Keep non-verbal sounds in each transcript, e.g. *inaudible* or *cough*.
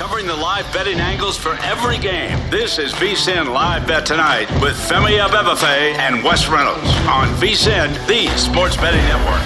Covering the live betting angles for every game. This is VSIN Live Bet Tonight with Femi Abebefe and Wes Reynolds on VSIN, the sports betting network.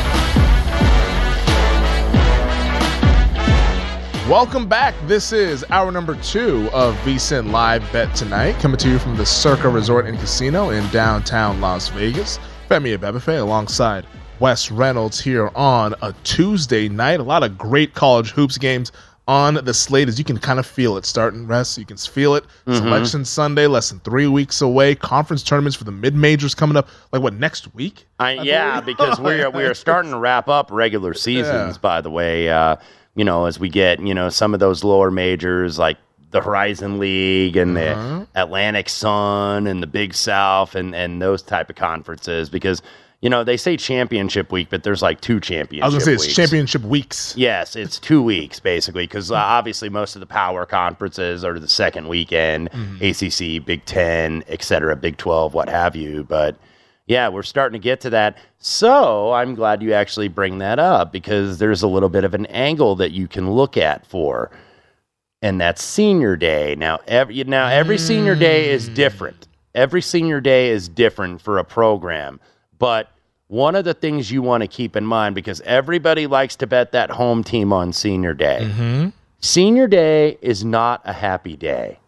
Welcome back. This is hour number two of VSIN Live Bet Tonight, coming to you from the Circa Resort and Casino in downtown Las Vegas. Femi Abebefe alongside Wes Reynolds here on a Tuesday night. A lot of great college hoops games on the slate as you can kind of feel it starting rest you can feel it mm-hmm. selection sunday less than three weeks away conference tournaments for the mid majors coming up like what next week uh, yeah because we're *laughs* we are starting to wrap up regular seasons yeah. by the way uh, you know as we get you know some of those lower majors like the Horizon League and uh-huh. the Atlantic Sun and the Big South and and those type of conferences because you know, they say championship week, but there's like two championship. I was gonna say weeks. it's championship weeks. Yes, it's two weeks basically, because uh, obviously most of the power conferences are the second weekend, mm-hmm. ACC, Big Ten, etc., Big Twelve, what have you. But yeah, we're starting to get to that. So I'm glad you actually bring that up because there's a little bit of an angle that you can look at for, and that's senior day. Now, every now every mm. senior day is mm. different. Every senior day is different for a program, but one of the things you want to keep in mind because everybody likes to bet that home team on senior day. Mm-hmm. Senior day is not a happy day.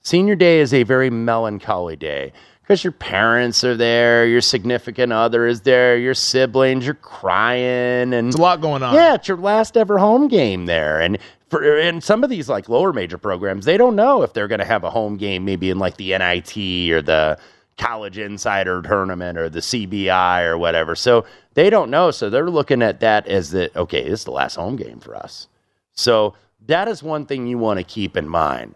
Senior day is a very melancholy day because your parents are there, your significant other is there, your siblings, you're crying, and it's a lot going on. Yeah, it's your last ever home game there, and for in some of these like lower major programs, they don't know if they're going to have a home game, maybe in like the NIT or the college insider tournament or the CBI or whatever. So they don't know. So they're looking at that as the okay, this is the last home game for us. So that is one thing you want to keep in mind.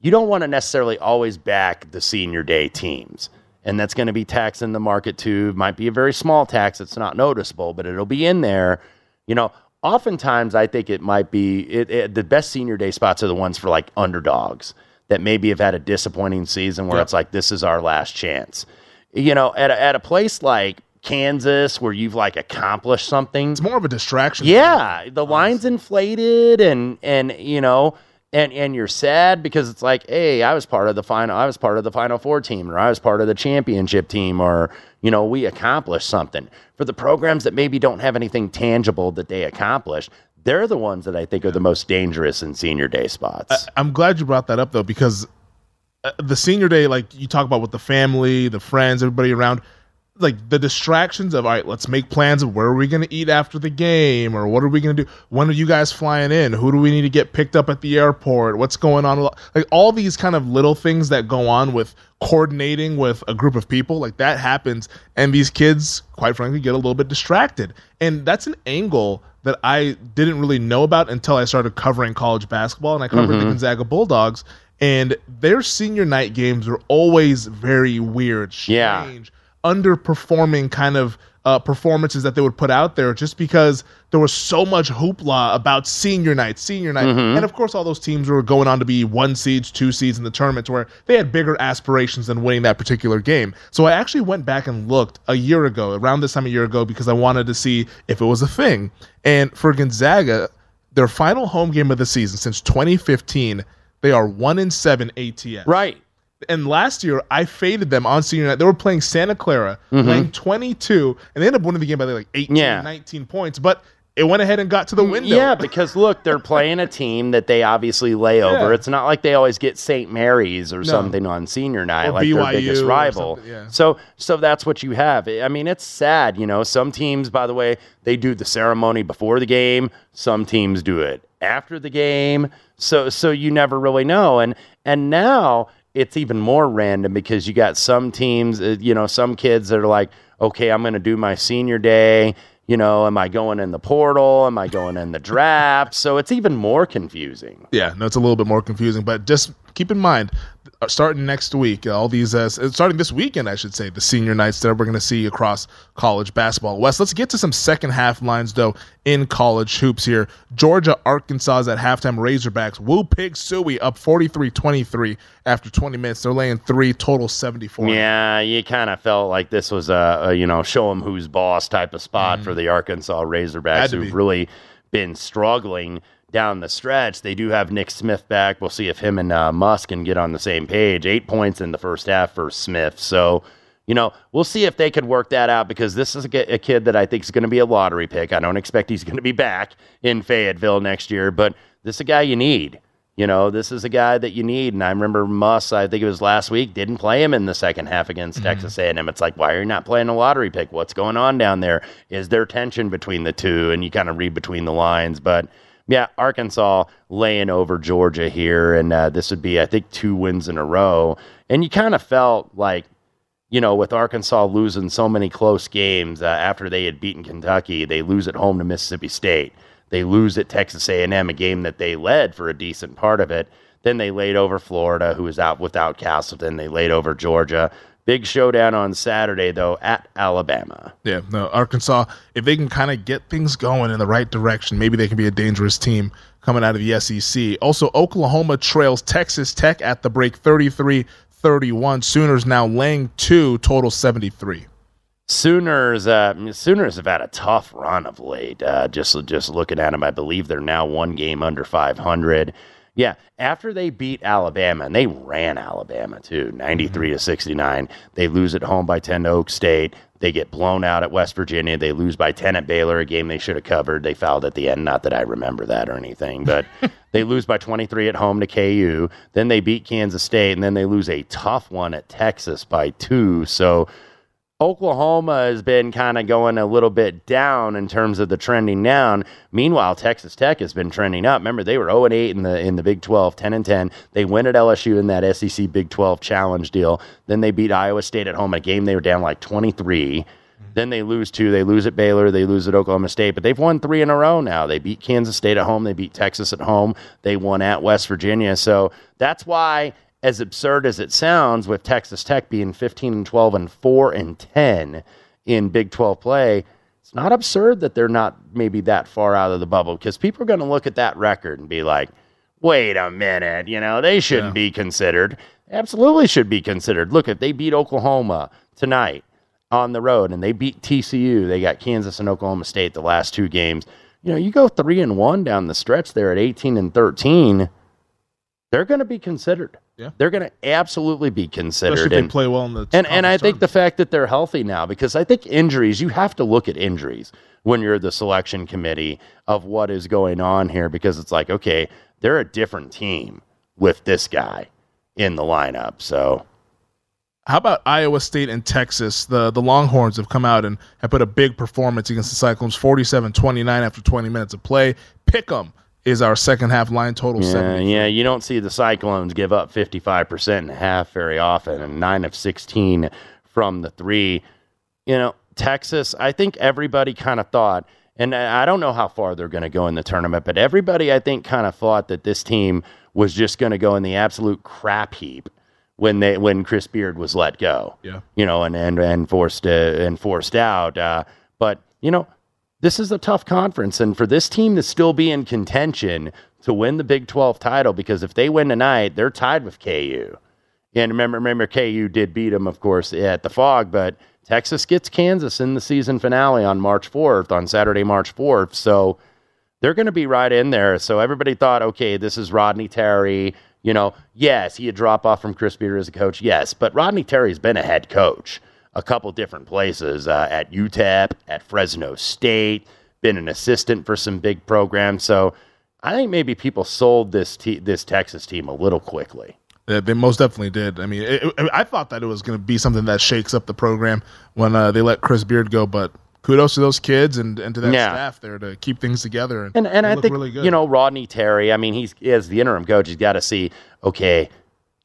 You don't want to necessarily always back the senior day teams. And that's going to be taxing the market too. Might be a very small tax. It's not noticeable, but it'll be in there. You know, oftentimes I think it might be it, it, the best senior day spots are the ones for like underdogs that maybe have had a disappointing season where yep. it's like this is our last chance. You know, at a, at a place like Kansas where you've like accomplished something, it's more of a distraction. Yeah, the line's inflated and and you know and and you're sad because it's like, hey, I was part of the final, I was part of the Final Four team, or I was part of the championship team, or you know, we accomplished something. For the programs that maybe don't have anything tangible that they accomplished, they're the ones that I think are the most dangerous in senior day spots. I, am glad you brought that up though, because uh, the senior day, like you talk about with the family, the friends, everybody around, like the distractions of all right let's make plans of where are we going to eat after the game or what are we going to do? When are you guys flying in? Who do we need to get picked up at the airport? What's going on? Like all these kind of little things that go on with coordinating with a group of people like that happens and these kids quite frankly get a little bit distracted. And that's an angle that I didn't really know about until I started covering college basketball and I covered mm-hmm. the Gonzaga Bulldogs and their senior night games are always very weird strange yeah underperforming kind of uh, performances that they would put out there just because there was so much hoopla about senior night, senior night. Mm-hmm. And of course, all those teams were going on to be one seeds, two seeds in the tournaments where they had bigger aspirations than winning that particular game. So I actually went back and looked a year ago, around this time a year ago, because I wanted to see if it was a thing. And for Gonzaga, their final home game of the season since 2015, they are one in seven ATS. Right and last year I faded them on senior night. They were playing Santa Clara, mm-hmm. playing 22, and they ended up winning the game by like 18, yeah. 19 points. But it went ahead and got to the mm, window. Yeah, because look, they're playing a team that they obviously lay *laughs* over. Yeah. It's not like they always get St. Mary's or no. something on senior night, or like BYU their biggest rival. Yeah. So, so that's what you have. I mean, it's sad, you know. Some teams, by the way, they do the ceremony before the game. Some teams do it after the game. So, so you never really know. And and now it's even more random because you got some teams, uh, you know, some kids that are like, okay, I'm going to do my senior day. You know, am I going in the portal? Am I going in the draft? So it's even more confusing. Yeah, no, it's a little bit more confusing, but just keep in mind starting next week, all these, uh, starting this weekend, I should say, the senior nights that we're going to see across college basketball. West, let's get to some second half lines, though, in college hoops here. Georgia, Arkansas at halftime. Razorbacks, Woo Pig Sooie up 43 23 after 20 minutes. They're laying three, total 74. Yeah, you kind of felt like this was a, a, you know, show them who's boss type of spot mm. for the Arkansas Razorbacks who've be. really been struggling down the stretch. They do have Nick Smith back. We'll see if him and uh, Muss can get on the same page. Eight points in the first half for Smith. So, you know, we'll see if they could work that out because this is a, a kid that I think is going to be a lottery pick. I don't expect he's going to be back in Fayetteville next year, but this is a guy you need. You know, this is a guy that you need. And I remember Muss, I think it was last week, didn't play him in the second half against mm-hmm. Texas A&M. It's like, why are you not playing a lottery pick? What's going on down there? Is there tension between the two? And you kind of read between the lines, but – yeah, Arkansas laying over Georgia here, and uh, this would be, I think, two wins in a row. And you kind of felt like, you know, with Arkansas losing so many close games uh, after they had beaten Kentucky, they lose at home to Mississippi State. They lose at Texas A&M, a game that they led for a decent part of it. Then they laid over Florida, who was out without Castleton. They laid over Georgia. Big showdown on Saturday, though, at Alabama. Yeah, no, Arkansas, if they can kind of get things going in the right direction, maybe they can be a dangerous team coming out of the SEC. Also, Oklahoma trails Texas Tech at the break 33 31. Sooners now laying two, total 73. Sooners, uh, Sooners have had a tough run of late. Uh, just just looking at them, I believe they're now one game under 500. Yeah, after they beat Alabama, and they ran Alabama too, 93 mm-hmm. to 69. They lose at home by 10 to Oak State. They get blown out at West Virginia. They lose by 10 at Baylor, a game they should have covered. They fouled at the end. Not that I remember that or anything, but *laughs* they lose by 23 at home to KU. Then they beat Kansas State, and then they lose a tough one at Texas by two. So Oklahoma has been kind of going a little bit down in terms of the trending down. Meanwhile, Texas Tech has been trending up. Remember, they were 0 and 8 in the in the Big 12, 10 and 10. They win at LSU in that SEC Big 12 challenge deal. Then they beat Iowa State at home, in a game they were down like 23. Then they lose two. They lose at Baylor. They lose at Oklahoma State. But they've won three in a row now. They beat Kansas State at home. They beat Texas at home. They won at West Virginia. So that's why as absurd as it sounds, with Texas Tech being 15 and 12 and 4 and 10 in Big 12 play, it's not absurd that they're not maybe that far out of the bubble because people are going to look at that record and be like, wait a minute, you know, they shouldn't yeah. be considered. Absolutely should be considered. Look, if they beat Oklahoma tonight on the road and they beat TCU, they got Kansas and Oklahoma State the last two games. You know, you go three and one down the stretch there at 18 and 13, they're going to be considered. Yeah. They're going to absolutely be considered. Especially if and, they play well in the and and I think the fact that they're healthy now, because I think injuries, you have to look at injuries when you're the selection committee of what is going on here, because it's like, okay, they're a different team with this guy in the lineup. So How about Iowa State and Texas? The the Longhorns have come out and have put a big performance against the Cyclones, 47-29 after 20 minutes of play. Pick 'em is our second half line total. Yeah, 70. yeah, you don't see the Cyclones give up 55% in a half very often and 9 of 16 from the 3. You know, Texas, I think everybody kind of thought and I don't know how far they're going to go in the tournament, but everybody I think kind of thought that this team was just going to go in the absolute crap heap when they when Chris Beard was let go. Yeah. You know, and and and forced uh, and forced out. Uh, but you know, this is a tough conference, and for this team to still be in contention to win the Big Twelve title, because if they win tonight, they're tied with KU. And remember, remember, KU did beat them, of course, at the Phog, but Texas gets Kansas in the season finale on March 4th, on Saturday, March 4th. So they're going to be right in there. So everybody thought, okay, this is Rodney Terry. You know, yes, he had drop off from Chris Beard as a coach, yes, but Rodney Terry's been a head coach a couple different places uh, at UTEP, at Fresno State, been an assistant for some big programs. So I think maybe people sold this te- this Texas team a little quickly. Yeah, they most definitely did. I mean, it, it, I thought that it was going to be something that shakes up the program when uh, they let Chris Beard go, but kudos to those kids and, and to that Yeah. staff there to keep things together. And, And and I look think really good. you know Rodney Terry. I mean, he's as the interim coach, he's got to see. Okay,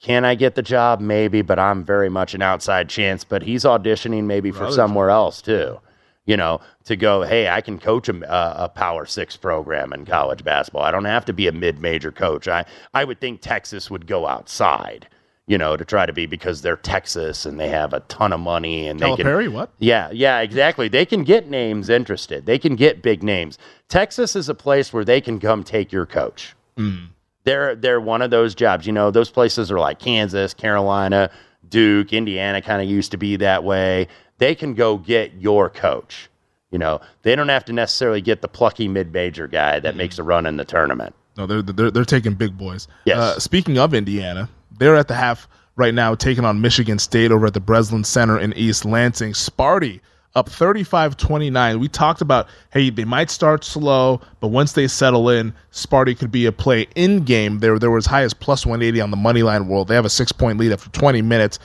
can I get the job? Maybe, but I'm very much an outside chance. But he's auditioning maybe for somewhere else too. You know, to go. Hey, I can coach a, a Power Six program in college basketball. I don't have to be a mid-major coach. I I would think Texas would go outside. You know, to try to be because they're Texas and they have a ton of money and they can Calipari, what? yeah, yeah, exactly. They can get names interested. They can get big names. Texas is a place where they can come take your coach. Hmm. They're they're one of those jobs. You know, those places are like Kansas, Carolina, Duke, Indiana. Kind of used to be that way. They can go get your coach. You know, they don't have to necessarily get the plucky mid-major guy that makes a run in the tournament. No, they're they're, they're taking big boys. Yes. Uh, speaking of Indiana, they're at the half right now, taking on Michigan State over at the Breslin Center in East Lansing. Sparty up 35-29. We talked about hey, they might start slow, but once they settle in, Sparty could be a play in game. There there was high as plus 180 on the money line world. They have a six point lead after 20 minutes.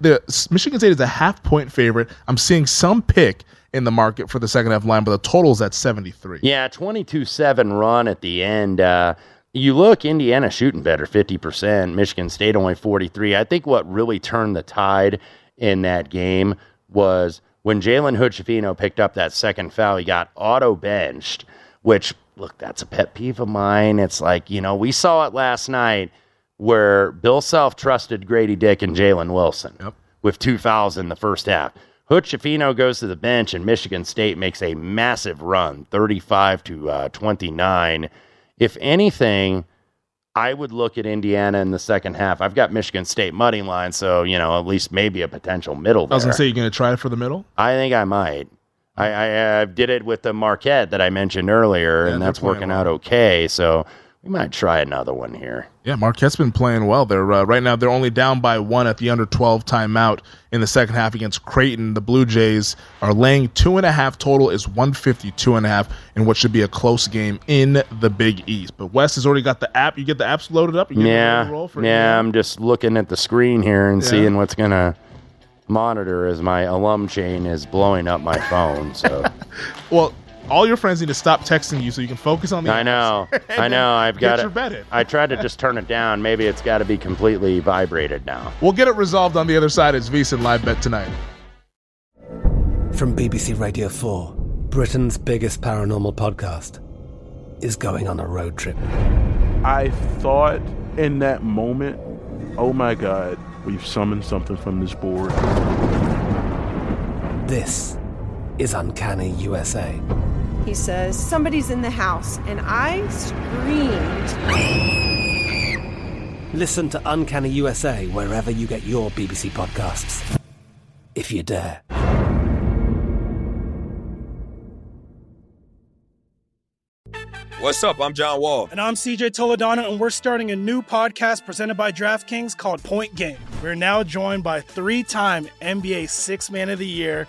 The Michigan State is a half point favorite. I'm seeing some pick in the market for the second half line, but the total's at 73. Yeah, 22 7 run at the end. Uh, you look, Indiana shooting better, 50%. Michigan State only 43. I think what really turned the tide in that game was when Jalen Hood picked up that second foul, he got auto benched, which, look, that's a pet peeve of mine. It's like, you know, we saw it last night where Bill Self trusted Grady Dick and Jalen Wilson Yep. with two fouls in the first half. Hood-Schifino goes to the bench, and Michigan State makes a massive run, 35 to uh, 29. If anything, I would look at Indiana in the second half. I've got Michigan State money line, so you know at least maybe a potential middle. I was there. gonna say you're gonna try it for the middle. I think I might. I, I uh, did it with the Marquette that I mentioned earlier, Yeah, and that's working out okay. So we might try another one here. Yeah, Marquette's been playing well. They're uh, right now they're only down by one at the under twelve timeout in the second half against Creighton. The Blue Jays are laying two and a half. Total is one fifty two and a half in what should be a close game in the Big East. But West has already got the app. You get the apps loaded up. You get Yeah, roll for yeah. I'm just looking at the screen here and Yeah. seeing what's gonna monitor as my alum chain is blowing up my phone. So *laughs* Well, all your friends need to stop texting you so you can focus on the. I know. *laughs* I know. I've got your it. bet in. I tried to just turn it down. Maybe it's got to be completely vibrated now. We'll get it resolved on the other side. It's VSiN live bet tonight. From BBC Radio 4, Britain's biggest paranormal podcast is going on a road trip. I thought in that moment, oh my God, we've summoned something from this board. This is Uncanny USA. He says, Somebody's in the house. And I screamed. Listen to Uncanny USA wherever you get your BBC podcasts, if you dare. What's up? I'm John Wall. And I'm CJ Toledano, and we're starting a new podcast presented by DraftKings called Point Game. We're now joined by three time NBA Six Man of the Year,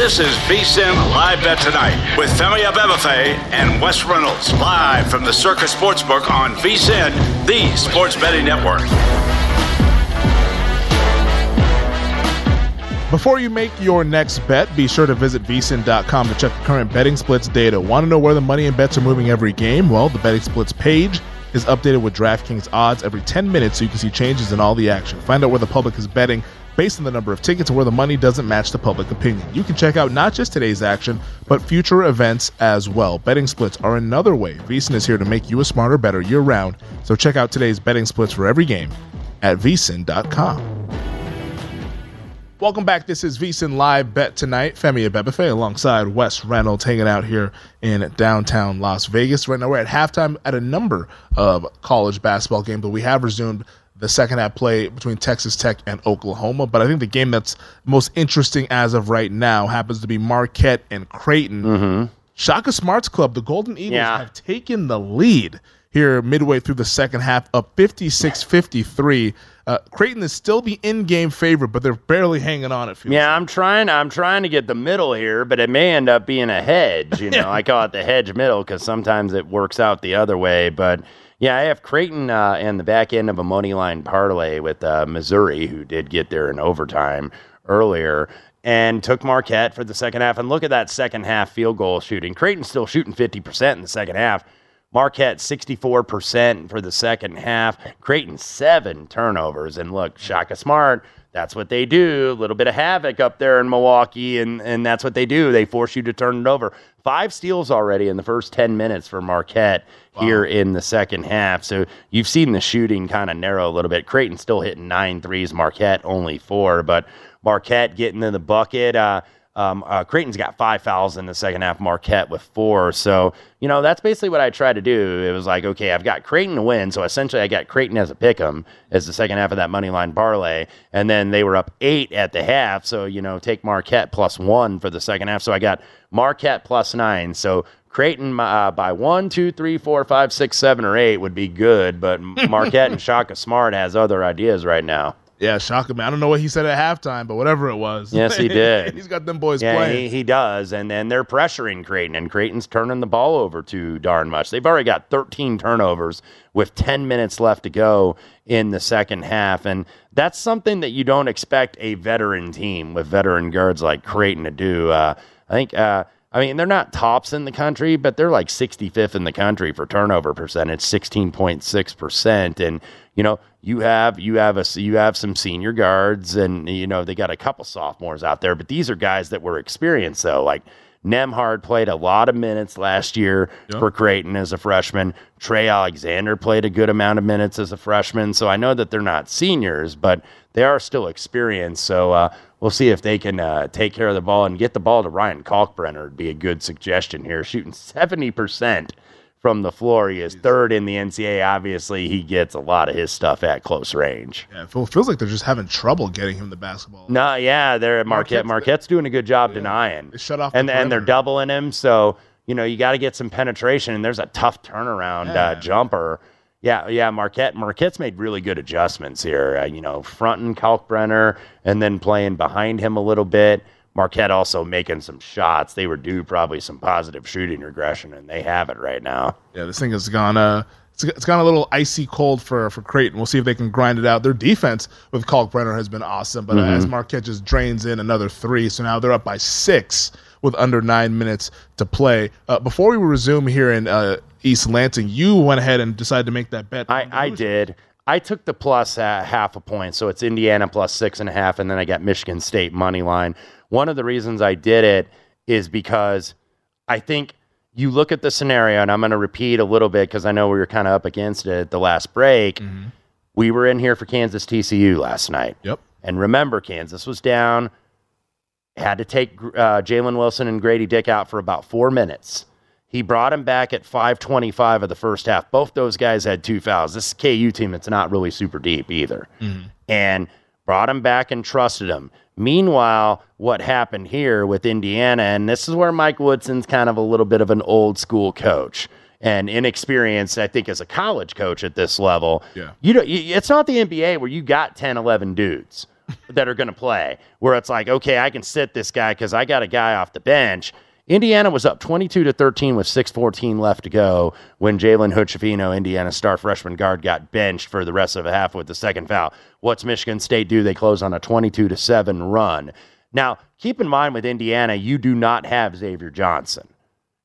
This is VSIN Live Bet Tonight with Femi Abebefe and Wes Reynolds live from the Circa Sportsbook on VSIN, the sports betting network. Before you make your next bet, be sure to visit vsin.com to check the current betting splits data. Want to know where the money and bets are moving every game? Well, the betting splits page is updated with DraftKings odds every 10 minutes so you can see changes in all the action. Find out where the public is betting based on the number of tickets where the money doesn't match the public opinion. You can check out not just today's action, but future events as well. Betting splits are another way. VSIN is here to make you a smarter, bettor year round. So check out today's betting splits for every game at vsin.com. Welcome back. This is VSIN Live Bet Tonight. Femi Abebefe alongside Wes Reynolds hanging out here in downtown Las Vegas. Right now we're at halftime at a number of college basketball games, but we have resumed the second half play between Texas Tech and Oklahoma. But I think the game that's most interesting as of right now happens to be Marquette and Creighton. Shaka Smart's club, the Golden Eagles, Yeah. have taken the lead here midway through the second half, up 56 53. Uh, Creighton is still the in game favorite, but they're barely hanging on, it feels Yeah, I'm trying. I'm trying to get the middle here, but it may end up being a hedge. You *laughs* know, I call it the hedge middle because sometimes it works out the other way. But yeah, I have Creighton uh, in the back end of a money line parlay with uh, Missouri, who did get there in overtime earlier, and took Marquette for the second half. And look at that second half field goal shooting. Creighton's still shooting 50% in the second half. Marquette 64% for the second half. Creighton seven turnovers. And look, Shaka Smart, that's what they do. A little bit of havoc up there in Milwaukee, and, and that's what they do. They force you to turn it over. Five steals already in the first 10 minutes for Marquette here in the second half. So you've seen the shooting kind of narrow a little bit. Creighton still hitting nine threes, Marquette only four, but Marquette getting in the bucket. Uh, um, uh, Creighton's got five fouls in the second half, Marquette with four. So, you know, that's basically what I tried to do. It was like, okay, I've got Creighton to win. So essentially, I got Creighton as a pick 'em as the second half of that money line parlay. And then they were up eight at the half. So, you know, take Marquette plus one for the second half. So I got Marquette plus nine. So Creighton uh, by one, two, three, four, five, six, seven, or eight would be good. But *laughs* Marquette and Shaka Smart has other ideas right now. Yeah, Shaka, man. I don't know what he said at halftime, but whatever it was. Yes, he did. *laughs* He's got them boys yeah, playing. He, he does. And then they're pressuring Creighton, and Creighton's turning the ball over too darn much. They've already got 13 turnovers with 10 minutes left to go in the second half. And that's something that you don't expect a veteran team with veteran guards like Creighton to do. Uh, I think. Uh, I mean, they're not tops in the country, but they're like 65th in the country for turnover percentage, 16.6%. And, you know, you have you have a you have some senior guards and you know they got a couple sophomores out there but these are guys that were experienced though like Nembhard played a lot of minutes last year for Creighton as a freshman. Trey Alexander played a good amount of minutes as a freshman. So I know that they're not seniors, but they are still experienced. So uh, we'll see if they can uh, take care of the ball and get the ball to Ryan Kalkbrenner. Would be a good suggestion here. Shooting seventy percent from the floor. He is third in the NCAA. Obviously, he gets a lot of his stuff at close range. Yeah, it feels like they're just having trouble getting him the basketball. No, yeah, they're at Marquette. Marquette's doing a good job denying. They shut off and the and they're doubling him. So you know you got to get some penetration. And there's a tough turnaround uh, jumper. Yeah, yeah, Marquette. Marquette's made really good adjustments here. Uh, you know, fronting Kalkbrenner and then playing behind him a little bit. Marquette also making some shots. They were due probably some positive shooting regression, and they have it right now. Yeah, this thing has gone. Uh, it's, it's gone a little icy cold for for Creighton. We'll see if they can grind it out. Their defense with Kalkbrenner has been awesome, but uh, Mhm. as Marquette just drains in another three, so now they're up by six with under nine minutes to play. Uh, before we resume here in uh, East Lansing, you went ahead and decided to make that bet. I, I did. I took the plus at half a point, so it's Indiana plus six and a half, and then I got Michigan State money line. One of the reasons I did it is because I think you look at the scenario, and I'm going to repeat a little bit because I know we were kind of up against it at the last break. We were in here for Kansas TCU last night. Yep. And remember, Kansas was down, had to take uh, Jalen Wilson and Grady Dick out for about four minutes. He brought him back at 525 of the first half. Both those guys had two fouls. This is KU team that's not really super deep either. And brought him back and trusted him. Meanwhile, what happened here with Indiana, and this is where Mike Woodson's kind of a little bit of an old school coach and inexperienced, I think, as a college coach at this level. Yeah. You know, it's not the NBA where you got 10, 11 dudes *laughs* that are going to play, where it's like, okay, I can sit this guy because I got a guy off the bench. Indiana was up 22 to 13 with 6:14 left to go when Jalen Hood-Schifino, Indiana star freshman guard, got benched for the rest of the half with the second foul. What's Michigan State do? They close on a 22 to 7 run. Now, keep in mind with Indiana, you do not have Xavier Johnson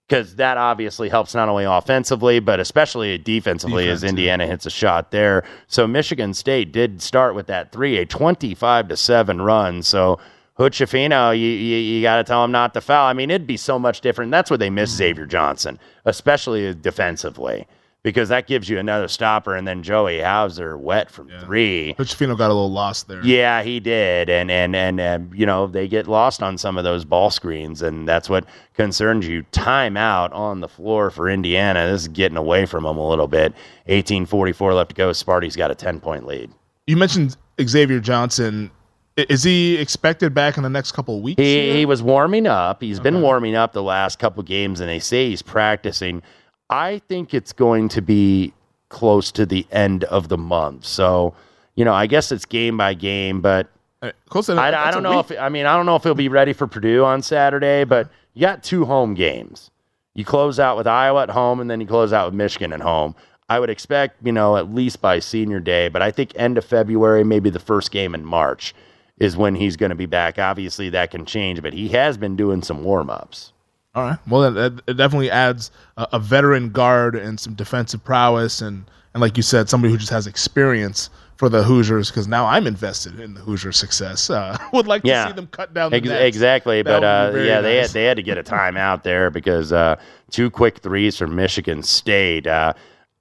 because that obviously helps not only offensively but especially defensively as Indiana hits a shot there. So Michigan State did start with that three, a twenty-five to seven run. So Hood-Schifino, you, you, you got to tell him not to foul. I mean, it'd be so much different. That's where they miss Xavier Johnson, especially defensively, because that gives you another stopper. And then Joey Hauser wet from three. Hood-Schifino got a little lost there. Yeah, he did, and and and um, you know they get lost on some of those ball screens, and that's what concerns you. Timeout on the floor for Indiana. This is getting away from them a little bit. Eighteen forty four left to go. Sparty's got a ten point lead. You mentioned Xavier Johnson. Is he expected back in the next couple of weeks? He, he was warming up. He's been warming up the last couple games, and they say he's practicing. I think it's going to be close to the end of the month. So, you know, I guess it's game by game, but uh, close to I, I don't know week. if I mean I don't know if he'll be ready for Purdue on Saturday, but you got two home games. You close out with Iowa at home, and then you close out with Michigan at home. I would expect, you know, at least by senior day, but I think end of February, maybe the first game in March is when he's going to be back. Obviously, that can change, but he has been doing some warm ups. All right. Well, that, that it definitely adds a, a veteran guard and some defensive prowess, and and like you said, somebody who just has experience for the Hoosiers. Because now I'm invested in the Hoosiers' success. Uh, *laughs* would like to Yeah. see them cut down the Ex- exactly, That but uh, yeah, they had, they had to get a timeout there because uh, two quick threes from Michigan State. Uh,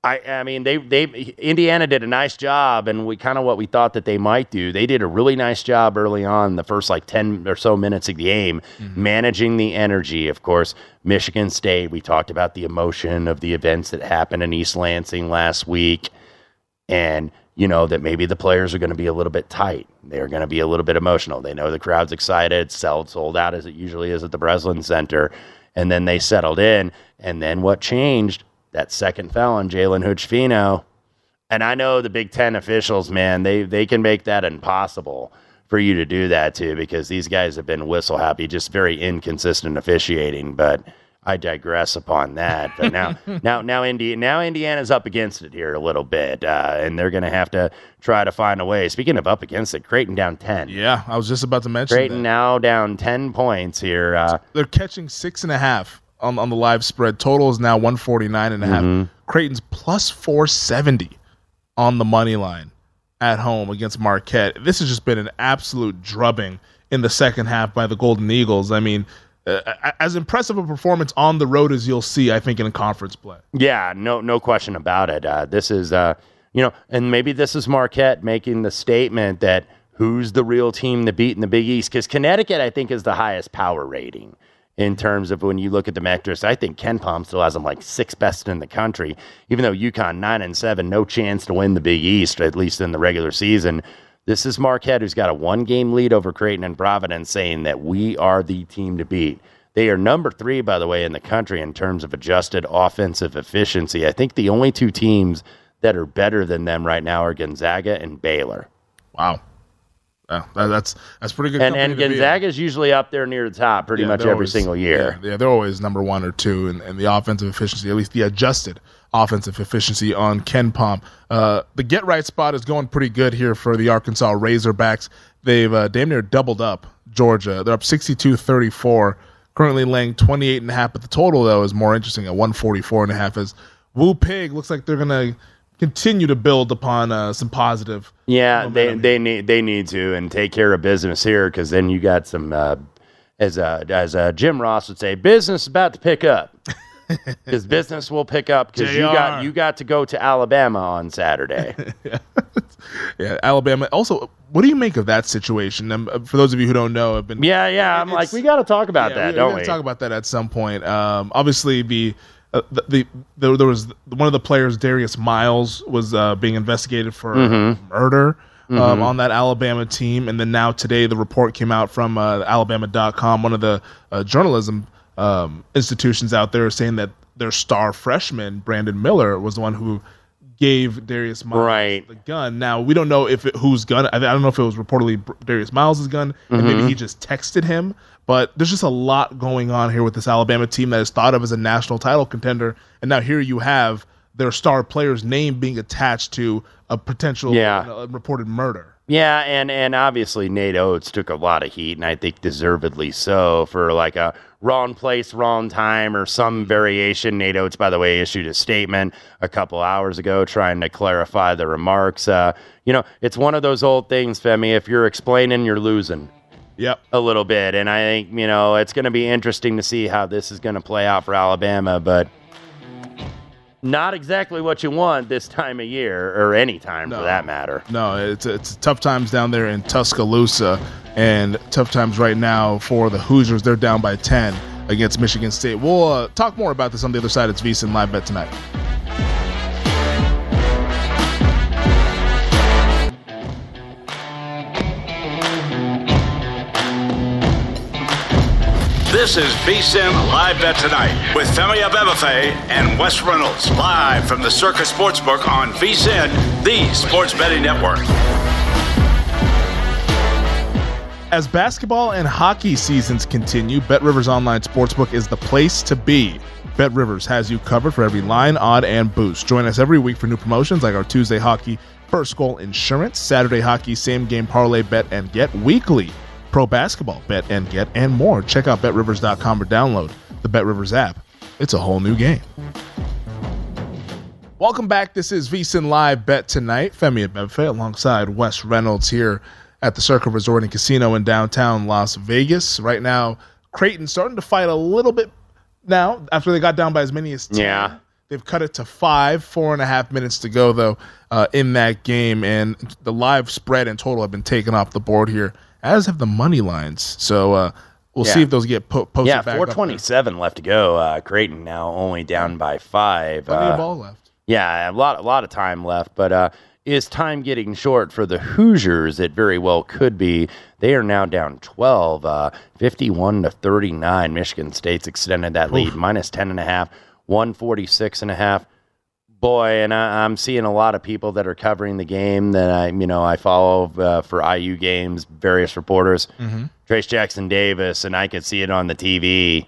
I, I mean, they they Indiana did a nice job, and we kind of what we thought that they might do. They did a really nice job early on, the first like ten or so minutes of the game, mm-hmm. managing the energy. Of course, Michigan State. We talked about the emotion of the events that happened in East Lansing last week and you know that maybe the players are going to be a little bit tight. They're going to be a little bit emotional. They know the crowd's excited, sold sold out as it usually is at the Breslin Center, and then they settled in. And then what changed? That second felon, Jalen Hood-Schifino. And I know the Big Ten officials, man, they they can make that impossible for you to do that too, because these guys have been whistle happy, just very inconsistent officiating. But I digress upon that. But now, *laughs* now, now, Indi- now Indiana's up against it here a little bit, uh, and they're going to have to try to find a way. Speaking of up against it, Creighton down ten. Yeah, I was just about to mention Creighton that. now down ten points here. Uh, They're catching six and a half on, on the live spread. Total is now 149 and a half. Mhm. Creighton's plus 470 on the money line at home against Marquette. This has just been an absolute drubbing in the second half by the Golden Eagles. I mean, uh, as impressive a performance on the road as you'll see, I think, in a conference play. Yeah, no, no question about it. Uh, this is, uh, you know, and maybe this is Marquette making the statement that who's the real team to beat in the Big East? Because Connecticut, I think, is the highest power rating in terms of when you look at the metrics. I think KenPom still has them like sixth best in the country, even though UConn nine and seven, no chance to win the Big East, at least in the regular season. This is Marquette, who's got a one game lead over Creighton and Providence, saying that we are the team to beat. They are number three, by the way, in the country in terms of adjusted offensive efficiency. I think the only two teams that are better than them right now are Gonzaga and Baylor. Wow. That, that's that's pretty good. And, and in. Gonzaga's usually up there near the top pretty Yeah, much every always- single year. Yeah, yeah, they're always number one or two in, in the offensive efficiency, at least the adjusted offensive efficiency on KenPom. Uh, the get right spot is going pretty good here for the Arkansas Razorbacks. They've uh, damn near doubled up Georgia. They're up 62 34, currently laying 28 and a half, but the total, though, is more interesting at 144 and a half. As Woo Pig looks like they're going to continue to build upon uh, some positive. Yeah, they they need they need to and take care of business here because then you got some uh, as uh, as uh, Jim Ross would say, business is about to pick up *laughs* because business will pick up because you got you got to go to Alabama on Saturday. *laughs* Yeah, Alabama. Also, what do you make of that situation? Um, uh, for those of you who don't know, I've been yeah, yeah. I'm like, we got to talk about Yeah, that, we, don't we? we? talk about that at some point. Um, obviously, the, uh, the, the there, there was one of the players, Darius Miles, was uh, being investigated for Mhm. murder. Um, Mhm. on that Alabama team, and then now today the report came out from uh, Alabama.com, one of the uh, journalism um, institutions out there, saying that their star freshman Brandon Miller was the one who gave Darius Miles right. the gun. Now we don't know if it, whose gun. I, don't know if it was reportedly Darius Miles's gun, and maybe Mhm. he just texted him. But there's just a lot going on here with this Alabama team that is thought of as a national title contender, and now here you have their star player's name being attached to a potential Yeah. uh, reported murder. Yeah, and and obviously Nate Oats took a lot of heat, and I think deservedly so for like a wrong place, wrong time, or some variation. Nate Oats, by the way, issued a statement a couple hours ago trying to clarify the remarks. Uh, you know, it's one of those old things, Femi. If you're explaining, you're losing. Yep. A little bit, and I think you know it's going to be interesting to see how this is going to play out for Alabama, but. Not exactly what you want this time of year, or any time for that matter. No, it's it's tough times down there in Tuscaloosa, and tough times right now for the Hoosiers. They're down by ten against Michigan State. We'll uh, talk more about this on the other side. It's VSiN live bet tonight. This is VSIN Live Bet Tonight with Femi Abebefe and Wes Reynolds live from the Circa Sportsbook on VSIN, the sports betting network. As basketball and hockey seasons continue, Bet Rivers Online Sportsbook is the place to be. Bet Rivers has you covered for every line, odd, and boost. Join us every week for new promotions like our Tuesday hockey first goal insurance, Saturday hockey same game parlay bet and get weekly pro basketball bet and get and more. Check out betrivers.com or download the BetRivers app. It's a whole new game. Welcome back. This is VSiN Live Bet Tonight. Femi Abebefe alongside Wes Reynolds here at the Circa Resort and Casino in downtown Las Vegas. Right now, Creighton starting to fight a little bit now after they got down by as many as 10. Yeah. They've cut it to five, four and a half minutes to go, though, uh, in that game. And the live spread and total have been taken off the board here, as have the money lines. So uh, we'll see if those get po- posted yeah, 427 left to go. Uh, Creighton now only down by five. Plenty Uh, of ball left. Yeah, a lot, a lot of time left. But uh, is time getting short for the Hoosiers? It very well could be. They are now down 12, uh, 51 to 39. Michigan State's extended that lead, minus 10 and a half, 146 and a half. Boy, and I, I'm seeing a lot of people that are covering the game that I, you know, I follow uh, for IU games, various reporters. Mhm. Trayce Jackson-Davis, and I could see it on the TV.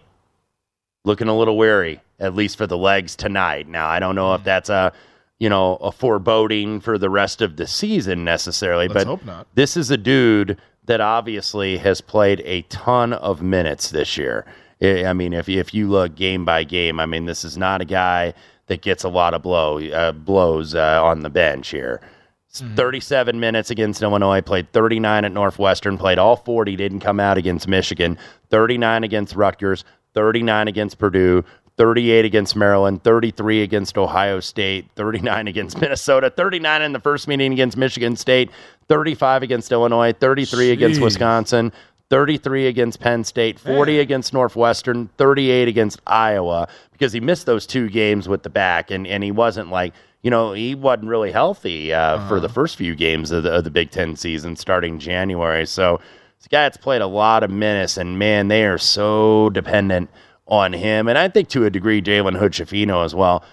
Looking a little weary, at least for the legs tonight. Now, I don't know Mm. if that's a, you know, a foreboding for the rest of the season necessarily, Let's but this is a dude that obviously has played a ton of minutes this year. I I mean, if if you look game by game, I mean, this is not a guy that gets a lot of blow uh, blows uh, on the bench here. It's 37 minutes against Illinois, played 39 at Northwestern, played all 40, didn't come out against Michigan, 39 against Rutgers, 39 against Purdue, 38 against Maryland, 33 against Ohio State, 39 *laughs* against Minnesota, 39 in the first meeting against Michigan State, 35 against Illinois, 33 against Wisconsin, 33 against Penn State, 40 against Northwestern, 38 against Iowa because he missed those two games with the back and, and he wasn't like, you know, he wasn't really healthy uh, for the first few games of the, of the Big Ten season starting January. So this guy that's played a lot of minutes and man, they are so dependent on him. And I think to a degree, Jalen Hood as well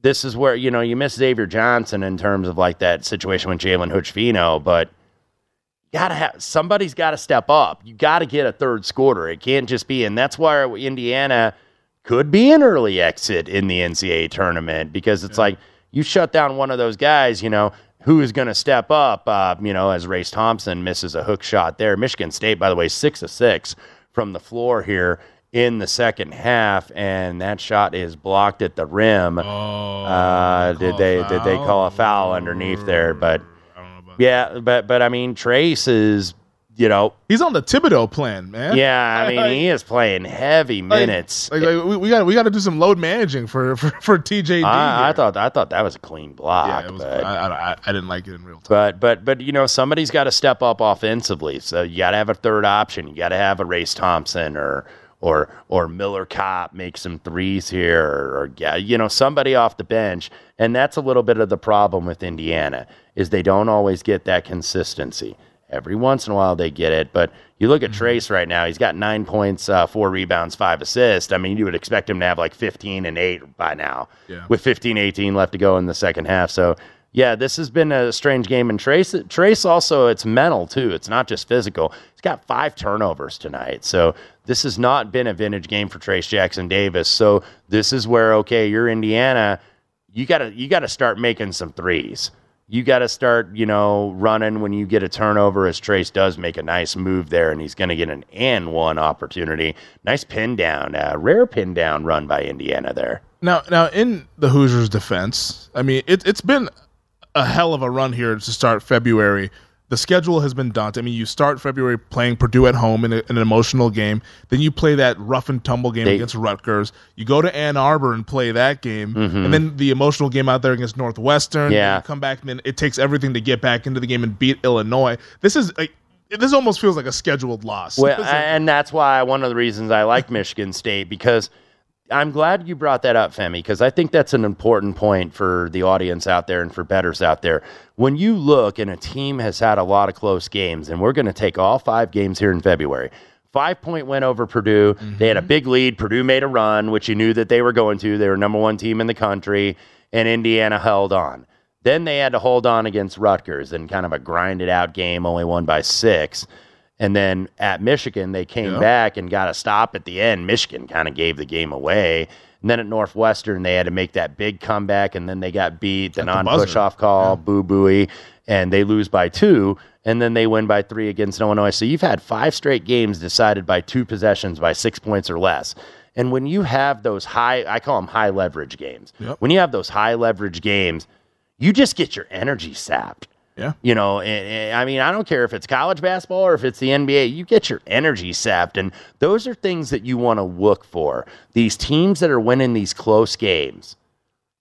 this is where you know you miss Xavier Johnson in terms of like that situation with Jalen Hood but you gotta have somebody's got to step up. You got to get a third scorer. It can't just be, and that's why Indiana could be an early exit in the NCAA tournament because it's like you shut down one of those guys, you know. Who is going to step up? Uh, you know, as Race Thompson misses a hook shot there. Michigan State, by the way, six of six from the floor here in the second half, and that shot is blocked at the rim. uh, did they did they call a foul underneath there? But yeah, but but I mean Trayce is you know He's on the Thibodeau plan, man. yeah I *laughs* mean Like- he is playing heavy minutes. Like, like, we, we got we got to do some load managing for *laughs* for, for TJD. I, I thought I thought that was a clean block. yeah, it was, but, I, I, I didn't like it in real time. But but but you know somebody's got to step up offensively. So you got to have a third option. You got to have a Race Thompson or or or Miller Kopp makes some threes here or, yeah, you know somebody off the bench. And that's a little bit of the problem with Indiana is they don't always get that consistency. Every once in a while they get it, but you look at Mm-hmm. Trayce right now. He's got nine points, uh, four rebounds, five assists. I mean, you would expect him to have like 15 and eight by now Yeah. with 15, 18 left to go in the second half. So, yeah, this has been a strange game. And Trayce, Trayce also, it's mental too. It's not just physical. He's got five turnovers tonight. So, this has not been a vintage game for Trayce Jackson-Davis. So, this is where, okay, you're Indiana. You gotta you gotta start making some threes. You got to start, you know, running when you get a turnover, as Trayce does make a nice move there, and he's to get an and one opportunity. Nice pin down, uh, rare pin down run by Indiana there. Now, now in the Hoosiers' defense, I mean, it, it's been a hell of a run here to start February. The schedule has been daunting. I mean, you start February playing Purdue at home in, a, in an emotional game. Then you play that rough and tumble game They- against Rutgers. You go to Ann Arbor and play that game, Mhm. and then the emotional game out there against Northwestern. Yeah. You come back, and then it takes everything to get back into the game and beat Illinois. This is like this almost feels like a scheduled loss. Well, *laughs* and that's why one of the reasons I like Michigan State because I'm glad you brought that up, Femi, because I think that's an important point for the audience out there and for bettors out there. When you look and a team has had a lot of close games, and we're going to take all five games here in February. Five point win over Purdue. They had a mm-hmm. big lead. Purdue made a run, which you knew that they were going to. They were number one team in the country, and Indiana held on. Then they had to hold on against Rutgers in kind of a grinded out game, only won by six. And then at Michigan, they came Yeah. back and got a stop at the end. Michigan kind of gave the game away. And then at Northwestern, they had to make that big comeback, and then they got beat, the non push off call, boo booey, and they lose by two, and then they win by three against Illinois. So you've had five straight games decided by two possessions by six points or less. And when you have those high, I call them high leverage games. Yep. When you have those high leverage games, you just get your energy sapped. Yeah. You know, and, and, I mean, I don't care if it's college basketball or if it's the NBA, you get your energy sapped. And those are things that you want to look for. These teams that are winning these close games,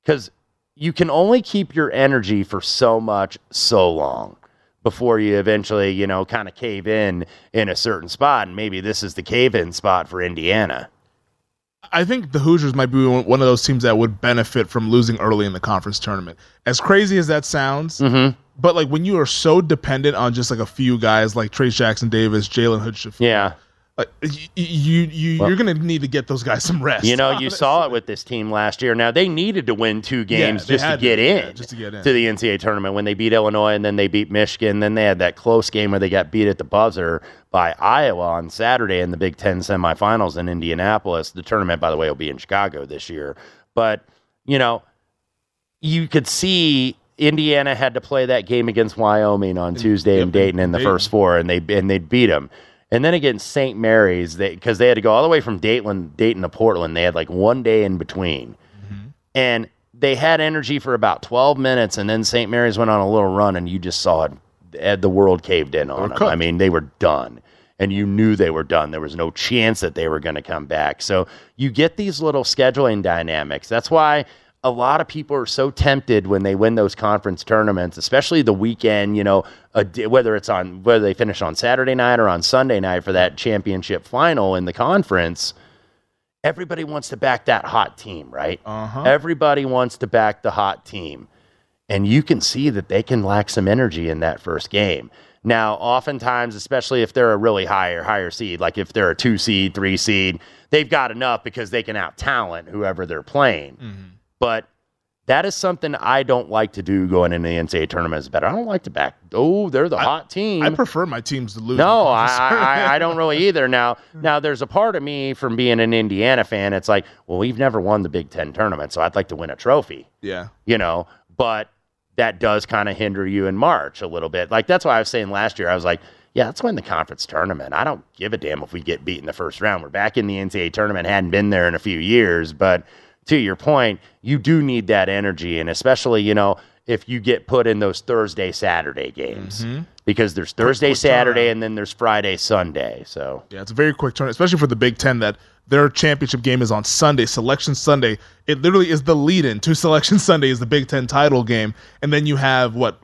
because you can only keep your energy for so much, so long before you eventually, you know, kind of cave in in a certain spot. And maybe this is the cave in spot for Indiana. I think the Hoosiers might be one one of those teams that would benefit from losing early in the conference tournament. As crazy as that sounds, Mm-hmm. But like when you are so dependent on just like a few guys like Trayce Jackson-Davis, Jalen Hood-Schifino, Yeah. like y- y- you you Well- you're gonna need to get those guys some rest. You know, you *laughs* saw it with this team last year. Now they needed to win two games they just to had to, get in, yeah, just to get in. to the NCAA tournament when they beat Illinois and then they beat Michigan. Then they had that close game where they got beat at the buzzer by Iowa on Saturday in the Big Ten semifinals in Indianapolis. The tournament, by the way, will be in Chicago this year. But you know, you could see Indiana had to play that game against Wyoming on Tuesday in Dayton in the first four, and they and they beat them. And then against St. Mary's, they because they had to go all the way from Dayton, Dayton to Portland. They had like one day in between, Mm-hmm. and they had energy for about twelve minutes, and then St. Mary's went on a little run, and you just saw it. The world caved in on them. I mean, they were done. and you knew they were done. There was no chance that they were going to come back. So you get these little scheduling dynamics. That's why a lot of people are so tempted when they win those conference tournaments, especially the weekend, you know, a, whether it's on whether they finish on Saturday night or on Sunday night for that championship final in the conference. Everybody wants to back that hot team, right? Uh-huh. Everybody wants to back the hot team. And you can see that they can lack some energy in that first game. Now, oftentimes, especially if they're a really higher higher seed, like if they're a two seed, three seed, they've got enough because they can out talent whoever they're playing. But that is something I don't like to do going into the NCAA tournament as bettor. I don't like to back. Oh, they're the hot team. I prefer my teams to lose. No, I. I, I don't really *laughs* either. Now, now there's a part of me from being an Indiana fan. It's like, well, we've never won the Big Ten tournament, so I'd like to win a trophy. yeah. You know, but that does kind of hinder you in March a little bit. Like that's why I was saying last year, I was like, yeah, let's win the conference tournament. I don't give a damn if we get beat in the first round. We're back in the NCAA tournament, hadn't been there in a few years, but to your point, you do need that energy, and especially you know if you get put in those Thursday Saturday games Mhm. because there's Thursday Saturday and then there's Friday Sunday. So Yeah, it's a very quick turn, especially for the Big Ten. That their championship game is on Sunday, Selection Sunday. It literally is the lead-in to *laughs* Selection Sunday is the Big Ten title game, and then you have what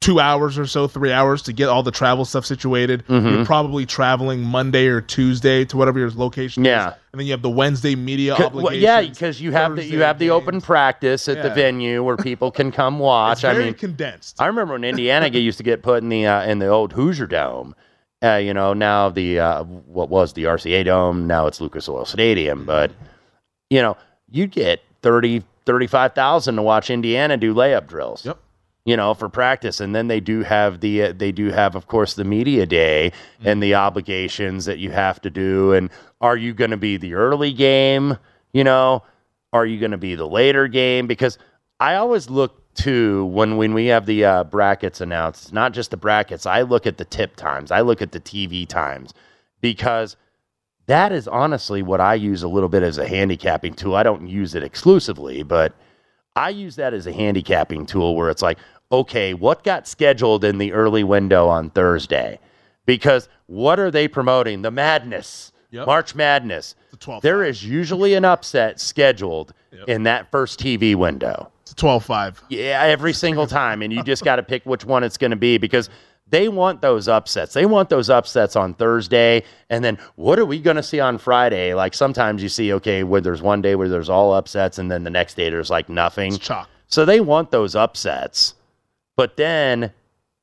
two hours or so, three hours to get all the travel stuff situated. Mhm. You're probably traveling Monday or Tuesday to whatever your location Yeah. is, and then you have the Wednesday media C- well, yeah, because you have the you have the open practice at the venue where *laughs* people can come watch. I very mean, condensed. I remember when Indiana used to get put in the uh, in the old Hoosier Dome. Uh, you know, now the uh, what was the RCA Dome, now it's Lucas Oil Stadium. But you know, you get 30, 35,000 to watch Indiana do layup drills. Yep. You know, for practice, and then they do have the uh, they do have, of course, the media day and the obligations that you have to do. And are you going to be the early game? You know, are you going to be the later game? Because I always look to when when we have the uh, brackets announced, not just the brackets. I look at the tip times. I look at the TV times because that is honestly what I use a little bit as a handicapping tool. I don't use it exclusively, but I use that as a handicapping tool where it's like, okay, what got scheduled in the early window on Thursday? Because what are they promoting? The madness, Yep. March Madness. The There is usually an upset scheduled in that first TV window. It's 12-5. Yeah, every single time. And you just got to pick which one it's going to be because they want those upsets. They want those upsets on Thursday. And then what are we going to see on Friday? Like sometimes you see, okay, where there's one day where there's all upsets and then the next day there's like nothing. chalk. So they want those upsets. But then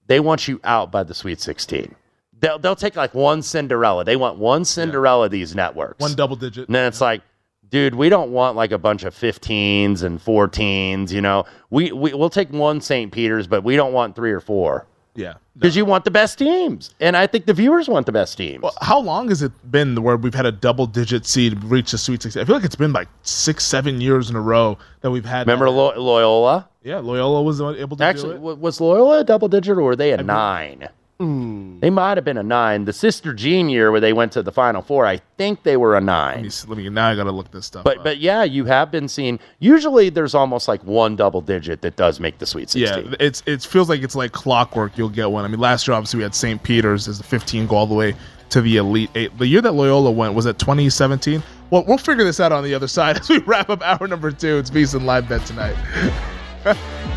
they want you out by the Sweet 16. They'll, they'll take like one Cinderella. They want one Cinderella, these networks. One double digit. And then it's like, dude, we don't want like a bunch of 15s and 14s. You know, we, we we'll take one St. Peter's, but we don't want three or four Yeah. because you want the best teams, and I think the viewers want the best teams. Well, how long has it been where we've had a double digit seed reach the Sweet 16? I feel like it's been like six, seven years in a row that we've had. Remember Lo- Loyola? Yeah, Loyola was able to Actually, do it. wa- was Loyola a double digit or were they a nine? Hmm. They might have been a nine. The Sister Jean year where they went to the Final Four, I think they were a nine. Let me, see- let me now I got to look this stuff. But up. but yeah, you have been seeing. Usually, there's almost like one double digit that does make the Sweet Sixteen. yeah, it's it feels like it's like clockwork. You'll get one. I mean, last year obviously we had St. Peter's as the 15 go all the way to the Elite Eight. The year that Loyola went was at 2017. Well, we'll figure this out on the other side *laughs* as we wrap up hour number two. It's VSiN Live Bet tonight. *laughs*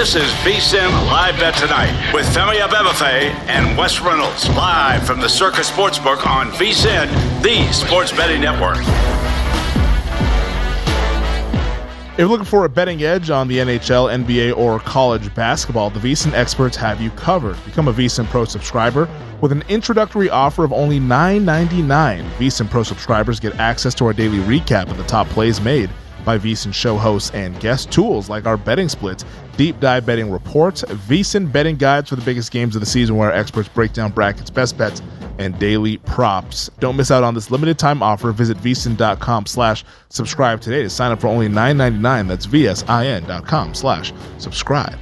This is VSIN Live Bet Tonight with Femi Abebefe and Wes Reynolds live from the Circa Sportsbook on VSIN, the sports betting network. If you're looking for a betting edge on the NHL, NBA, or college basketball, the VSiN experts have you covered. Become a VSiN Pro subscriber with an introductory offer of only $9.99. VSiN Pro subscribers get access to our daily recap of the top plays made by VSiN show hosts and guest tools like our betting splits, deep dive betting reports, VSiN betting guides for the biggest games of the season where our experts break down brackets, best bets, and daily props. Don't miss out on this limited time offer. Visit vsin.com slash subscribe today to sign up for only $9.99. That's vsin.com slash subscribe.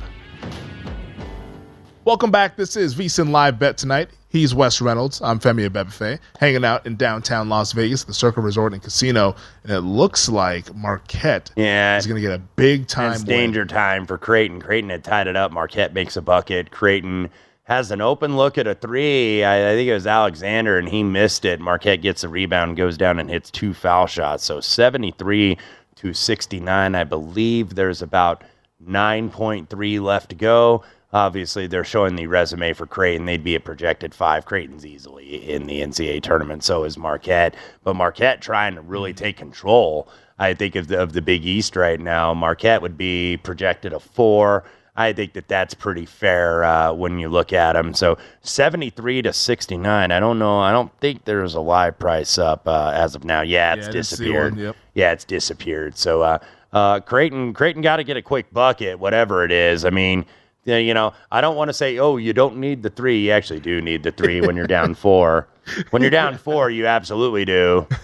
Welcome back. This is VSIN Live Bet Tonight. He's Wes Reynolds. I'm Femi Abebefe, hanging out in downtown Las Vegas, the Circa Resort and Casino, and it looks like Marquette Yeah. is going to get a big time It's win. danger time for Creighton. Creighton had tied it up. Marquette makes a bucket. Creighton has an open look at a three. I, I think it was Alexander, and he missed it. Marquette gets a rebound, goes down, and hits two foul shots. So 73 to 69. I believe there's about 9.3 left to go. Obviously, they're showing the resume for Creighton. They'd be a projected five. Creighton's easily in the NCAA tournament. So is Marquette. But Marquette trying to really take control. I think of the, of the Big East right now. Marquette would be projected a four. I think that that's pretty fair uh, when you look at them. So 73 to 69. I don't know. I don't think there's a live price up uh, as of now. Yeah, it's Yeah, I didn't see disappeared. one, yep. Yeah, it's disappeared. So uh, uh, Creighton, Creighton got to get a quick bucket, whatever it is. I mean, you know, I don't want to say, oh, you don't need the three. You actually do need the three when you're down four. When you're down four, you absolutely do. *laughs*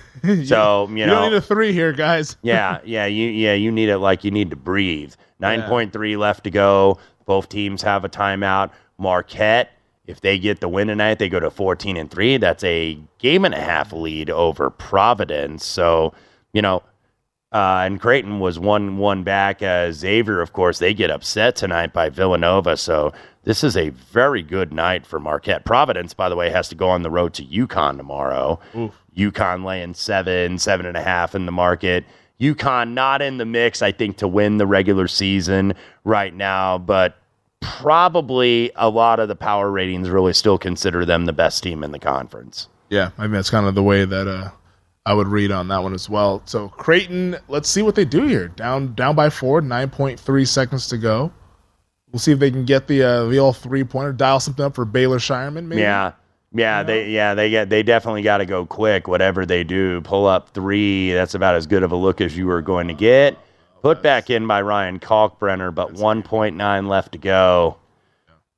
So you you know, don't need a three here, guys. *laughs* yeah, yeah, you yeah, you need it like you need to breathe. Nine point three left to go. Both teams have a timeout. Marquette, if they get the win tonight, they go to fourteen and three. That's a game and a half lead over Providence. So, you know, uh, and Creighton was one one back. Uh, Xavier, of course, they get upset tonight by Villanova. So this is a very good night for Marquette. Providence, by the way, has to go on the road to UConn tomorrow. UConn laying seven, seven and a half in the market. UConn not in the mix, I think, to win the regular season right now, but probably a lot of the power ratings really still consider them the best team in the conference. Yeah, I mean that's kind of the way that uh, I would read on that one as well. So Creighton, let's see what they do here. Down down by four, nine point three seconds to go. We'll see if they can get the uh, the old three pointer, dial something up for Baylor Scheierman. Maybe. Yeah. Yeah, they yeah they get they definitely got to go quick. Whatever they do, pull up three. That's about as good of a look as you were going to get. Put back in by Ryan Kalkbrenner, but 1.9 left to go.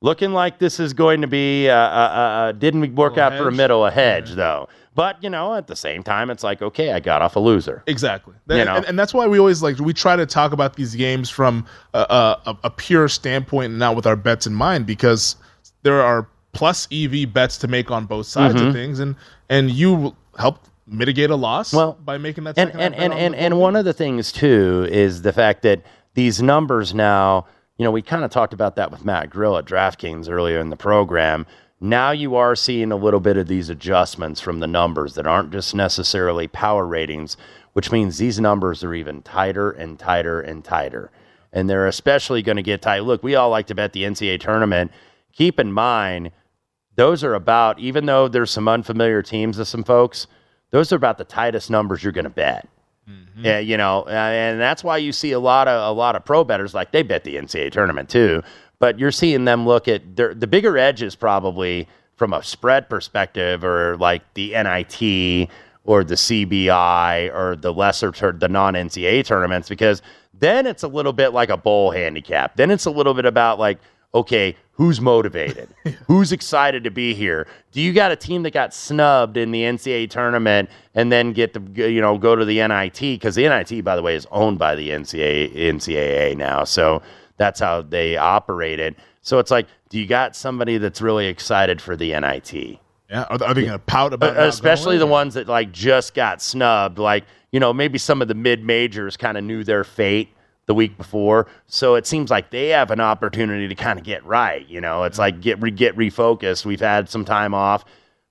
Looking like this is going to be uh, uh, uh, didn't work out for a middle a hedge though. But you know, at the same time, it's like okay, I got off a loser. Exactly. You And, know? and, and that's why we always like we try to talk about these games from a, a, a pure standpoint and not with our bets in mind because there are plus EV bets to make on both sides Mhm. of things, and and you help mitigate a loss Well, by making that. and and and and, and one of the things too is the fact that these numbers now you know we kind of talked about that with matt grill at draftkings earlier in the program. Now you are seeing a little bit of these adjustments from the numbers that aren't just necessarily power ratings which means these numbers are even tighter and tighter and tighter. And they're especially going to get tight. Look we all like to bet the ncaa tournament. Keep in mind those are about even though there's some unfamiliar teams to some folks those are about the tightest numbers you're going to bet yeah, you know, uh, and that's why you see a lot of a lot of pro bettors like they bet the NCAA tournament too. But you're seeing them look at their, the bigger edge is probably from a spread perspective, or like the NIT or the CBI or the lesser tur- the non NCAA tournaments, because then it's a little bit like a bowl handicap. Then it's a little bit about like, okay, who's motivated? *laughs* who's excited to be here? Do you got a team that got snubbed in the NCAA tournament and then get to you know go to the NIT because the NIT by the way is owned by the NCAA NCAA now, so that's how they operate it. So it's like, do you got somebody that's really excited for the NIT? Yeah, are, they going to pout about? Uh, especially the ones that like just got snubbed like you know maybe some of the mid majors kind of knew their fate the week before. So it seems like they have an opportunity to kind of get right you know? It's like mm-hmm. get re- get refocused. We've had some time off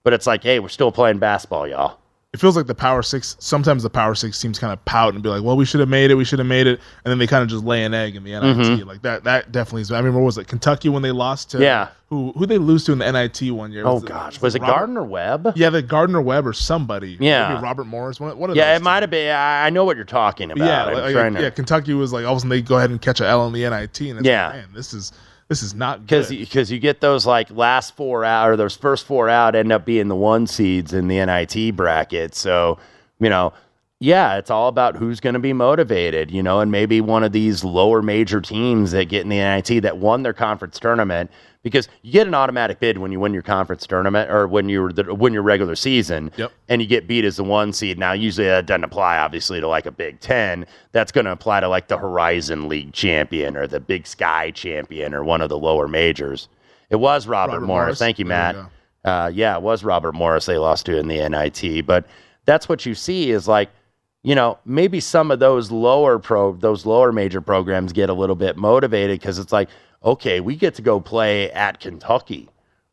but it's like hey we're still playing basketball y'all It feels like the Power Six. Sometimes the Power Six teams kind of pout and be like, "Well, we should have made it. We should have made it," and then they kind of just lay an egg in the NIT. Mhm. Like that. That definitely is. I remember what was it Kentucky when they lost to Yeah. who who they lose to in the NIT one year? oh it- gosh was it Robert- gardner webb Yeah, the Gardner Webb or somebody. Yeah. Maybe Robert Morris. One, one of yeah it might have been I, know what you're talking about yeah, like, yeah. to Kentucky was like all of a sudden they go ahead and catch a L in the NIT, and Yeah. like, man, this is this is not because good. because you get those like last four out or those first four out end up being the one seeds in the NIT bracket. So you know, yeah, it's all about who's going to be motivated. You know, and maybe one of these lower major teams that get in the NIT that won their conference tournament because you get an automatic bid when you win your conference tournament or when you're win your regular season Yep. and you get beat as the one seed. Now, usually that doesn't apply, obviously, to like a Big Ten. That's going to apply to like the Horizon League champion or the Big Sky champion or one of the lower majors. It was Robert, Robert Morris. Morris. Thank you, Matt. you uh, yeah, it was Robert Morris they lost to in the NIT. But that's what you see is like, you know, maybe some of those lower pro, those lower major programs get a little bit motivated because it's like, okay, we get to go play at Kentucky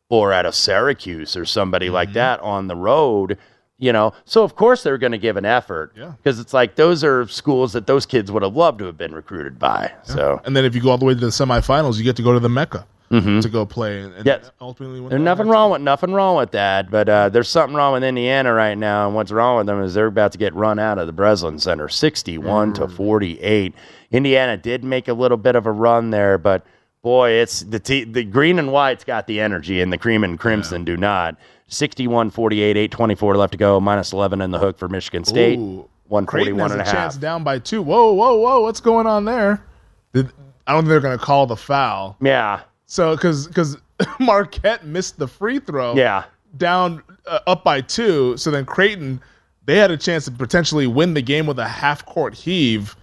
or at a Syracuse or somebody like Mm-hmm. that on the road. You know, so of course they're going to give an effort Yeah. because it's like those are schools that those kids would have loved to have been recruited by. So and then if you go all the way to the semifinals, you get to go to the Mecca Mhm. to go play. And, Yes. ultimately, There's nothing wrong with nothing wrong with that, but uh, there's something wrong with Indiana right now, and what's wrong with them is they're about to get run out of the Breslin Center, 61 to 48. Indiana did make a little bit of a run there, but boy, it's the t- the green and white's got the energy, and the cream and crimson do not. 61 48, 824 left to go, minus 11 in the hook for Michigan State, Ooh. 141 Creighton has and a a chance down by two. Whoa, whoa, whoa! What's going on there? Did, I don't think they're going to call the foul. Yeah, So because because *laughs* Marquette missed the free throw. Yeah. Down uh, up by two. So then Creighton they had a chance to potentially win the game with a half court heave,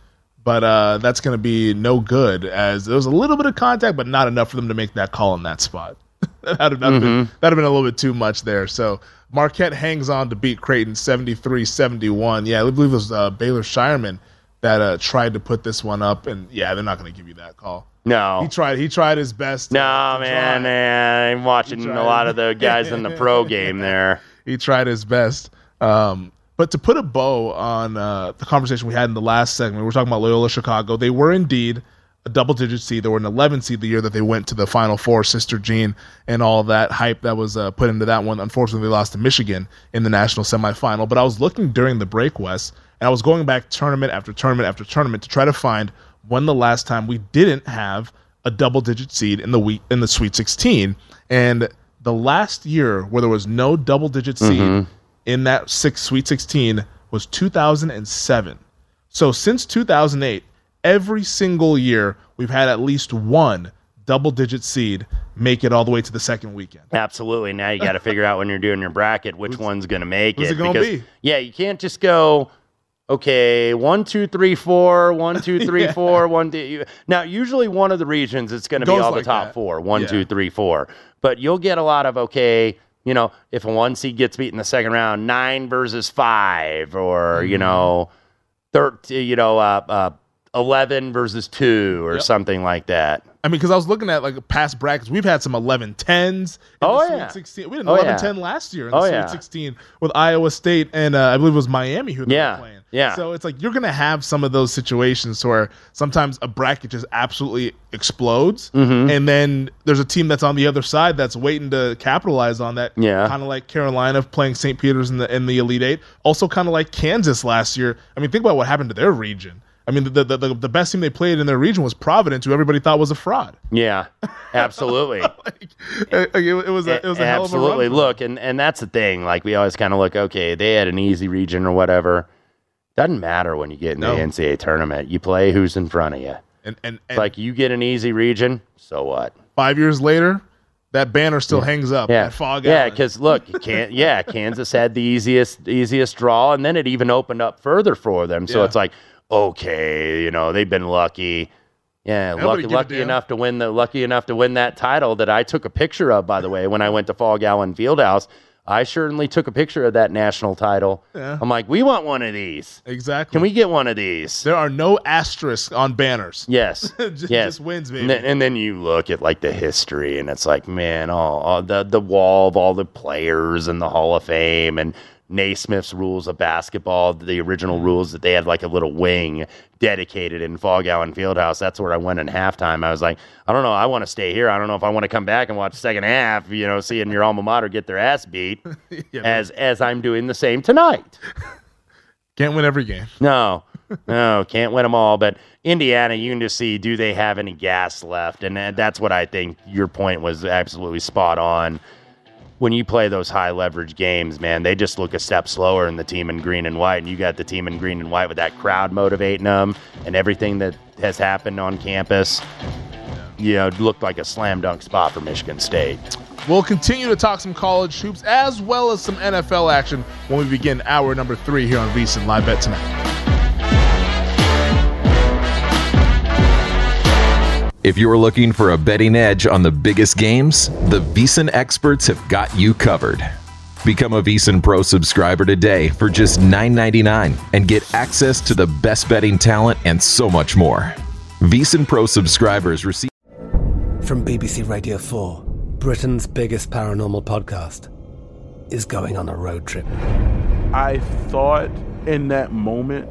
but uh, that's going to be no good as there was a little bit of contact, but not enough for them to make that call in that spot. that'd, have, that'd, been, Mm-hmm. that'd have been a little bit too much there. So Marquette hangs on to beat Creighton 73-71. Yeah, I believe it was uh, Baylor Scheierman that uh, tried to put this one up, and yeah, they're not going to give you that call. No. He tried. He tried his best. No, man, try. man. I'm watching a lot of the guys in the pro *laughs* game there. He tried his best. Um, but to put a bow on uh, the conversation we had in the last segment, we were talking about Loyola Chicago. They were indeed a double digit seed. They were an 11 seed the year that they went to the Final Four, Sister Jean, and all that hype that was uh, put into that one. Unfortunately, they lost to Michigan in the national semifinal. But I was looking during the break, Wes, and I was going back tournament after tournament after tournament to try to find when the last time we didn't have a double digit seed in the week in the Sweet 16. And the last year where there was no double digit seed Mhm. in that six Sweet 16 was 2007. So since 2008, every single year we've had at least one double digit seed make it all the way to the second weekend. Absolutely. Now you got to figure out when you're doing your bracket which one's going to make who's it. it because, be? Yeah, you can't just go. Okay, one, two, three, four, one, two, *laughs* three, Yeah. four, one. Now, usually one of the regions, it's going to be all like the top that. four, one, Yeah. two, three, four. But you'll get a lot of okay. You know, if a one seed gets beat in the second round, nine versus five, or you Mm-hmm. know, thirteen. You know, uh, uh, eleven versus two, or Yep. something like that. I mean, because I was looking at like past brackets, we've had some 11 10s. Oh, the Sweet yeah. 16. We had an Oh, 11 yeah. 10 last year in the Oh, Sweet yeah. 16 with Iowa State and uh, I believe it was Miami who they Yeah, were playing. yeah. So it's like you're going to have some of those situations where sometimes a bracket just absolutely explodes. Mm-hmm. And then there's a team that's on the other side that's waiting to capitalize on that. Yeah. Kind of like Carolina playing St. Peter's in the, in the Elite Eight. Also, kind of like Kansas last year. I mean, think about what happened to their region. I mean, the, the, the, the best team they played in their region was Providence, who everybody thought was a fraud. Yeah, absolutely. *laughs* Like, it, it was a, it was a hell of a run Absolutely. Look, and and that's the thing. Like we always kind of look. Okay, they had an easy region or whatever. Doesn't matter when you get in No. the NCAA tournament. You play who's in front of you. And, and, and like you get an easy region. So what? five years later, that banner still hangs up. Yeah, Fog yeah. Because look, you can't. Yeah, Kansas had the easiest easiest draw, and then it even opened up further for them. So Yeah. it's like, okay, you know, they've been lucky. Yeah, Nobody lucky, lucky enough to win the lucky enough to win that title that I took a picture of. By the way, when I went to Phog Allen Fieldhouse, I certainly took a picture of that national title. Yeah. I'm like, we want one of these. exactly. Can we get one of these? There are no asterisks on banners. *laughs* Yes. *laughs* just, yes. just wins, baby. And then, and then you look at like the history, and it's like, man, all, all the the wall of all the players and the Hall of Fame and Naismith's rules of basketball, the original mm. rules that they had like a little wing dedicated in Phog Allen Fieldhouse. That's where I went in halftime. I was like, I don't know, I want to stay here. I don't know if I want to come back and watch second half. You know, seeing your alma mater get their ass beat, *laughs* Yeah, as as I'm doing the same tonight. *laughs* Can't win every game. No, no, can't win them all. But Indiana, you can just see do they have any gas left? And uh, that's what I think your point was absolutely spot on. When you play those high leverage games, man, they just look a step slower in the team in green and white. And you got the team in green and white with that crowd motivating them and everything that has happened on campus. You know, looked like a slam dunk spot for Michigan State. We'll continue to talk some college hoops as well as some NFL action when we begin hour number three here on VSiN Live Bet tonight. If you're looking for a betting edge on the biggest games, the VSiN experts have got you covered. Become a VSiN Pro subscriber today for just $9.99 and get access to the best betting talent and so much more. VSiN Pro subscribers receive From BBC Radio 4, Britain's biggest paranormal podcast is going on a road trip. I thought in that moment,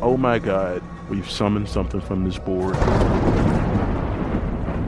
oh my God, we've summoned something from this board.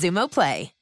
Xumo Play.